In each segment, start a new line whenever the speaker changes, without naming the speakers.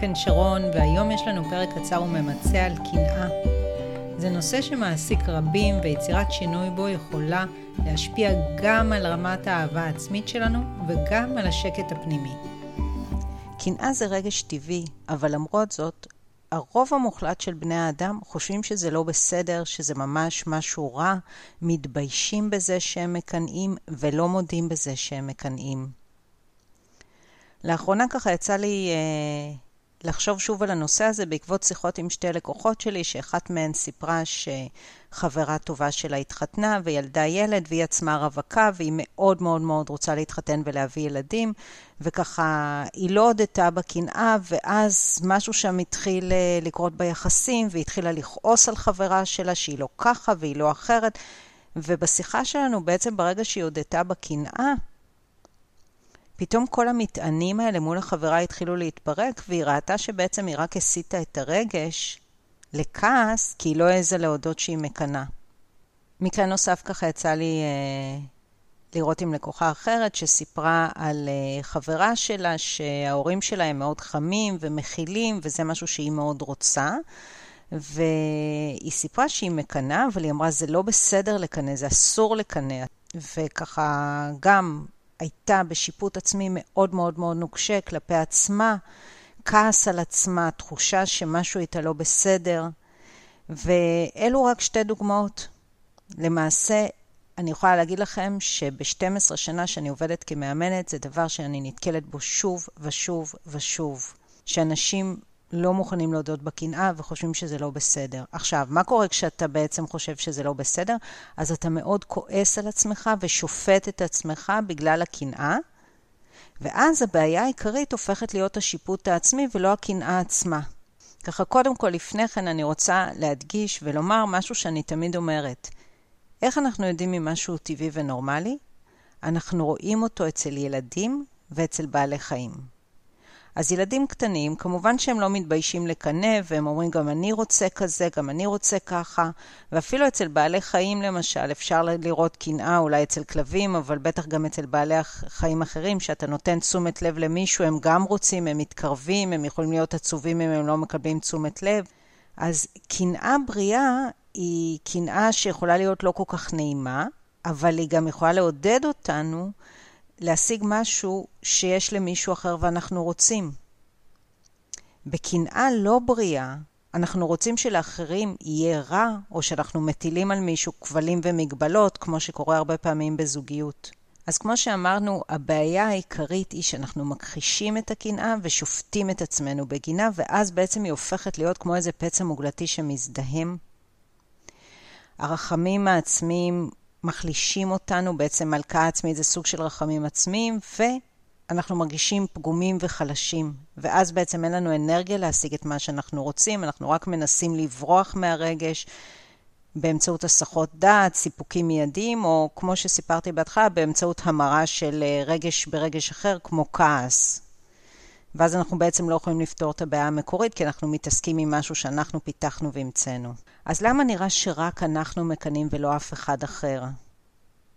כאן שרון, והיום יש לנו פרק קצר וממצה על קנאה. זה נושא שמעסיק רבים, ויצירת שינוי בו יכולה להשפיע גם על רמת האהבה העצמית שלנו, וגם על השקט הפנימי. קנאה זה רגש טבעי, אבל למרות זאת, הרוב המוחלט של בני האדם חושבים שזה לא בסדר, שזה ממש משהו רע, מתביישים בזה שהם מקנאים ולא מודים בזה שהם מקנאים. לאחרונה ככה יצא לי אה, לחשוב שוב על הנושא הזה בעקבות שיחות עם שתי לקוחות שלי, שאחת מהן סיפרה שחברה טובה שלה התחתנה וילדה ילד, והיא עצמה רווקה, והיא מאוד מאוד מאוד רוצה להתחתן ולהביא ילדים, וככה היא לא הודתה בקנאה, ואז משהו שם התחיל אה, לקרות ביחסים, והיא התחילה לכעוס על חברה שלה שהיא לא ככה והיא לא אחרת. ובשיחה שלנו, בעצם ברגע שהיא הודתה בקנאה, פתאום כל המטענים האלה מול החברה התחילו להתפרק, והיא ראתה שבעצם היא רק הסיטה את הרגש לכעס, כי היא לא העזה להודות שהיא מקנאה. מקרה נוסף ככה יצא לי אה, לראות עם לקוחה אחרת, שסיפרה על אה, חברה שלה, שההורים שלה הם מאוד חמים ומכילים, וזה משהו שהיא מאוד רוצה. והיא סיפרה שהיא מקנאה, אבל היא אמרה, זה לא בסדר לקנא, זה אסור לקנא. וככה גם הייתה בשיפוט עצמי מאוד מאוד מאוד נוקשה כלפי עצמה, כעס על עצמה, תחושה שמשהו איתה לא בסדר, ואלו רק שתי דוגמאות. למעשה, אני יכולה להגיד לכם שב-12 שנה שאני עובדת כמאמנת, זה דבר שאני נתקלת בו שוב ושוב ושוב. שאנשים לא מוכנים להודות בקנאה וחושבים שזה לא בסדר. עכשיו, מה קורה כשאתה בעצם חושב שזה לא בסדר? אז אתה מאוד כועס על עצמך ושופט את עצמך בגלל הקנאה, ואז הבעיה העיקרית הופכת להיות השיפוט העצמי ולא הקנאה עצמה. ככה, קודם כל, לפני כן אני רוצה להדגיש ולומר משהו שאני תמיד אומרת. איך אנחנו יודעים אם משהו טבעי ונורמלי? אנחנו רואים אותו אצל ילדים ואצל בעלי חיים. אז ילדים קטנים, כמובן שהם לא מתביישים לקנא, והם אומרים, גם אני רוצה כזה, גם אני רוצה ככה. ואפילו אצל בעלי חיים, למשל, אפשר לראות קנאה, אולי אצל כלבים, אבל בטח גם אצל בעלי חיים אחרים, שאתה נותן תשומת לב למישהו, הם גם רוצים, הם מתקרבים, הם יכולים להיות עצובים אם הם לא מקבלים תשומת לב. אז קנאה בריאה היא קנאה שיכולה להיות לא כל כך נעימה, אבל היא גם יכולה לעודד אותנו להשיג משהו שיש למישהו אחר ואנחנו רוצים. בקנאה לא בריאה, אנחנו רוצים שלאחרים יהיה רע, או שאנחנו מטילים על מישהו כבלים ומגבלות, כמו שקורה הרבה פעמים בזוגיות. אז כמו שאמרנו, הבעיה העיקרית היא שאנחנו מכחישים את הקנאה ושופטים את עצמנו בגינה, ואז בעצם היא הופכת להיות כמו איזה פצע מוגלתי שמזדהם. הרחמים העצמיים מחלישים אותנו, בעצם מלכה עצמית זה סוג של רחמים עצמיים, ואנחנו מרגישים פגומים וחלשים. ואז בעצם אין לנו אנרגיה להשיג את מה שאנחנו רוצים, אנחנו רק מנסים לברוח מהרגש באמצעות הסחות דעת, סיפוקים מיידיים, או כמו שסיפרתי בהתחלה, באמצעות המרה של אה, רגש ברגש אחר, כמו כעס. ואז אנחנו בעצם לא יכולים לפתור את הבעיה המקורית, כי אנחנו מתעסקים עם משהו שאנחנו פיתחנו והמצאנו. אז למה נראה שרק אנחנו מקנאים ולא אף אחד אחר?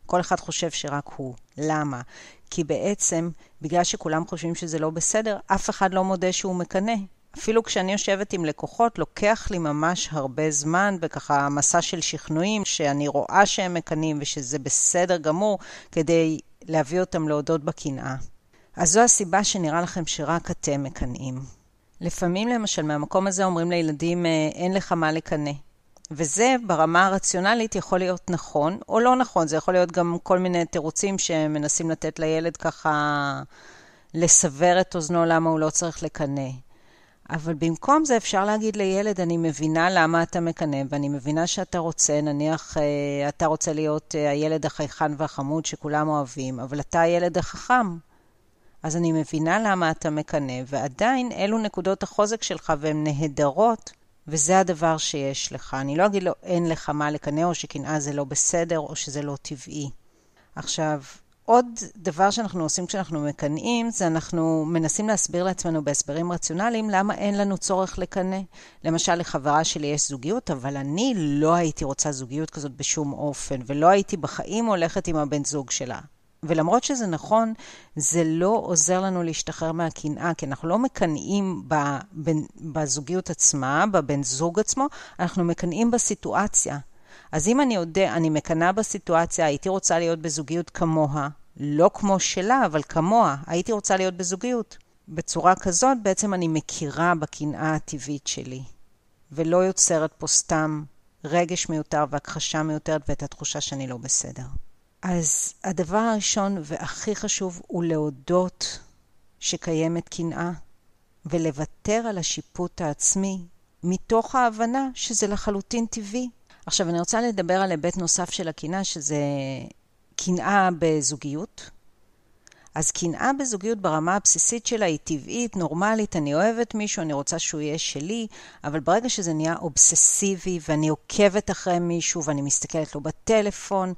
כל אחד חושב שרק הוא. למה? כי בעצם, בגלל שכולם חושבים שזה לא בסדר, אף אחד לא מודה שהוא מקנא. אפילו כשאני יושבת עם לקוחות, לוקח לי ממש הרבה זמן, וככה מסע של שכנועים, שאני רואה שהם מקנאים ושזה בסדר גמור, כדי להביא אותם להודות בקנאה. אז זו הסיבה שנראה לכם שרק אתם מקנאים. לפעמים, למשל, מהמקום הזה אומרים לילדים, אה, אין לך מה לקנא. וזה ברמה הרציונלית יכול להיות נכון או לא נכון, זה יכול להיות גם כל מיני תירוצים שמנסים לתת לילד ככה לסבר את אוזנו למה הוא לא צריך לקנא. אבל במקום זה אפשר להגיד לילד, אני מבינה למה אתה מקנא, ואני מבינה שאתה רוצה, נניח אה, אתה רוצה להיות אה, הילד החייכן והחמוד שכולם אוהבים, אבל אתה הילד החכם. אז אני מבינה למה אתה מקנא, ועדיין אלו נקודות החוזק שלך והן נהדרות, וזה הדבר שיש לך. אני לא אגיד לו, אין לך מה לקנא, או שקנאה זה לא בסדר, או שזה לא טבעי. עכשיו, עוד דבר שאנחנו עושים כשאנחנו מקנאים, זה אנחנו מנסים להסביר לעצמנו בהסברים רציונליים למה אין לנו צורך לקנא. למשל, לחברה שלי יש זוגיות, אבל אני לא הייתי רוצה זוגיות כזאת בשום אופן, ולא הייתי בחיים הולכת עם הבן זוג שלה. ולמרות שזה נכון, זה לא עוזר לנו להשתחרר מהקנאה, כי אנחנו לא מקנאים בזוגיות עצמה, בבן זוג עצמו, אנחנו מקנאים בסיטואציה. אז אם אני יודע, אני מקנאה בסיטואציה, הייתי רוצה להיות בזוגיות כמוה, לא כמו שלה, אבל כמוה, הייתי רוצה להיות בזוגיות. בצורה כזאת בעצם אני מכירה בקנאה הטבעית שלי, ולא יוצרת פה סתם רגש מיותר והכחשה מיותרת ואת התחושה שאני לא בסדר. אז הדבר הראשון והכי חשוב הוא להודות שקיימת קנאה, ולוותר על השיפוט העצמי, מתוך ההבנה שזה לחלוטין טבעי. עכשיו, אני רוצה לדבר על היבט נוסף של הקנאה, שזה קנאה בזוגיות. אז קנאה בזוגיות ברמה הבסיסית שלה היא טבעית, נורמלית, אני אוהבת מישהו, אני רוצה שהוא יהיה שלי, אבל ברגע שזה נהיה אובססיבי ואני עוקבת אחרי מישהו ואני מסתכלת לו בטלפון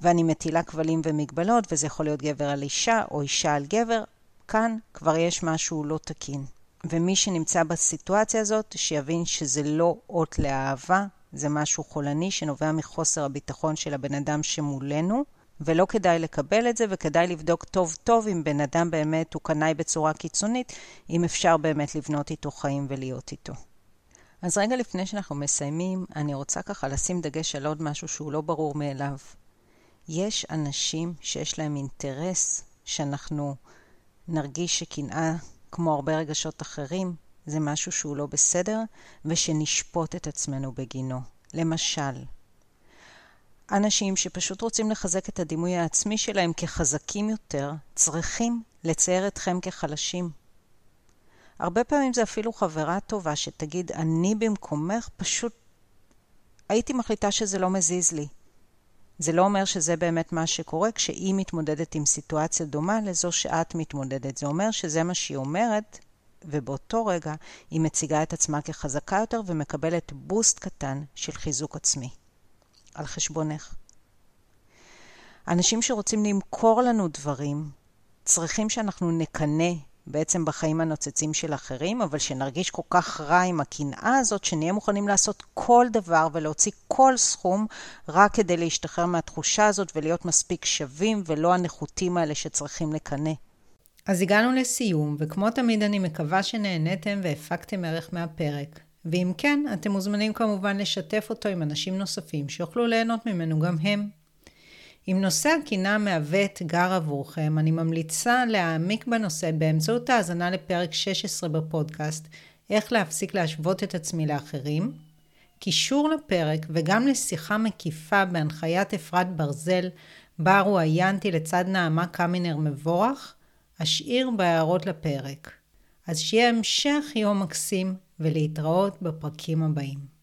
ואני מטילה כבלים ומגבלות, וזה יכול להיות גבר על אישה או אישה על גבר, כאן כבר יש משהו לא תקין. ומי שנמצא בסיטואציה הזאת, שיבין שזה לא אות לאהבה, זה משהו חולני שנובע מחוסר הביטחון של הבן אדם שמולנו, ולא כדאי לקבל את זה, וכדאי לבדוק טוב טוב אם בן אדם באמת הוא קנאי בצורה קיצונית, אם אפשר באמת לבנות איתו חיים ולהיות איתו. אז רגע לפני שאנחנו מסיימים, אני רוצה ככה לשים דגש על עוד משהו שהוא לא ברור מאליו. יש אנשים שיש להם אינטרס שאנחנו נרגיש שקנאה, כמו הרבה רגשות אחרים, זה משהו שהוא לא בסדר, ושנשפוט את עצמנו בגינו. למשל, אנשים שפשוט רוצים לחזק את הדימוי העצמי שלהם כחזקים יותר, צריכים לצייר אתכם כחלשים. הרבה פעמים זה אפילו חברה טובה שתגיד, אני במקומך פשוט הייתי מחליטה שזה לא מזיז לי. זה לא אומר שזה באמת מה שקורה כשהיא מתמודדת עם סיטואציה דומה לזו שאת מתמודדת. זה אומר שזה מה שהיא אומרת, ובאותו רגע היא מציגה את עצמה כחזקה יותר ומקבלת בוסט קטן של חיזוק עצמי. על חשבונך. אנשים שרוצים למכור לנו דברים, צריכים שאנחנו נקנא בעצם בחיים הנוצצים של אחרים, אבל שנרגיש כל כך רע עם הקנאה הזאת, שנהיה מוכנים לעשות כל דבר ולהוציא כל סכום רק כדי להשתחרר מהתחושה הזאת ולהיות מספיק שווים ולא הנחותים האלה שצריכים לקנא.
אז הגענו לסיום, וכמו תמיד אני מקווה שנהניתם והפקתם ערך מהפרק. ואם כן, אתם מוזמנים כמובן לשתף אותו עם אנשים נוספים שיוכלו ליהנות ממנו גם הם. אם נושא הקינה מהווה אתגר עבורכם, אני ממליצה להעמיק בנושא באמצעות האזנה לפרק 16 בפודקאסט, איך להפסיק להשוות את עצמי לאחרים. קישור לפרק וגם לשיחה מקיפה בהנחיית אפרת ברזל, בה רואיינתי לצד נעמה קמינר מבורך, אשאיר בהערות לפרק. אז שיהיה המשך יום מקסים ולהתראות בפרקים הבאים.